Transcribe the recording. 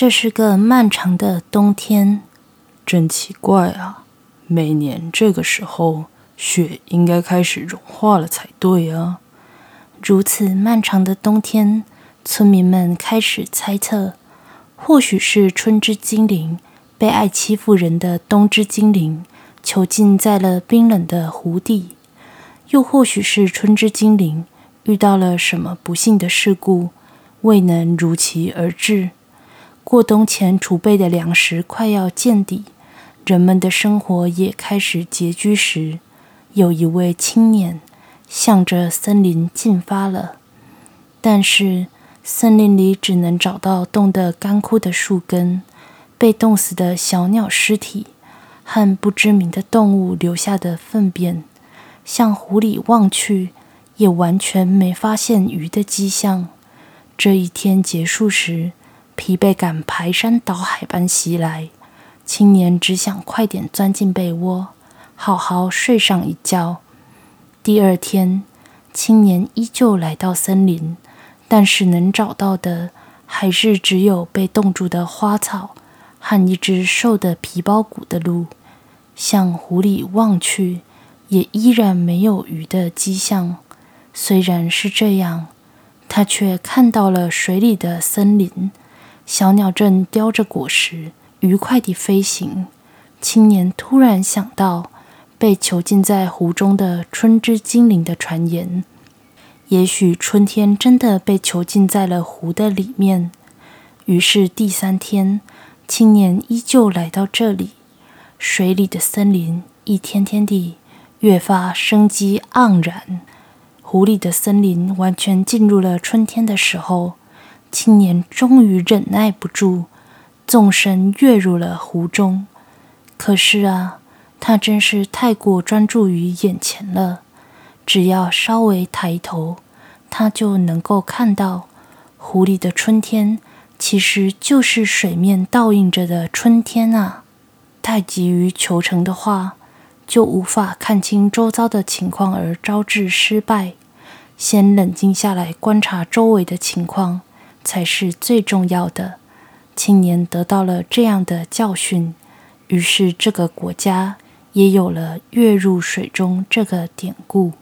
这是个漫长的冬天，真奇怪啊！每年这个时候，雪应该开始融化了才对啊。如此漫长的冬天，村民们开始猜测：或许是春之精灵被爱欺负人的冬之精灵囚禁在了冰冷的湖底，又或许是春之精灵遇到了什么不幸的事故，未能如期而至。过冬前储备的粮食快要见底，人们的生活也开始拮据时，有一位青年向着森林进发了。但是森林里只能找到冻得干枯的树根、被冻死的小鸟尸体和不知名的动物留下的粪便。向湖里望去，也完全没发现鱼的迹象。这一天结束时。疲惫感排山倒海般袭来，青年只想快点钻进被窝，好好睡上一觉。第二天，青年依旧来到森林，但是能找到的还是只有被冻住的花草和一只瘦的皮包骨的鹿。向湖里望去，也依然没有鱼的迹象。虽然是这样，他却看到了水里的森林。小鸟正叼着果实愉快地飞行。青年突然想到被囚禁在湖中的春之精灵的传言，也许春天真的被囚禁在了湖的里面。于是第三天，青年依旧来到这里。水里的森林一天天地越发生机盎然，湖里的森林完全进入了春天的时候。青年终于忍耐不住，纵身跃入了湖中。可是啊，他真是太过专注于眼前了。只要稍微抬头，他就能够看到湖里的春天，其实就是水面倒映着的春天啊！太急于求成的话，就无法看清周遭的情况而招致失败。先冷静下来，观察周围的情况。才是最重要的。青年得到了这样的教训，于是这个国家也有了“跃入水中”这个典故。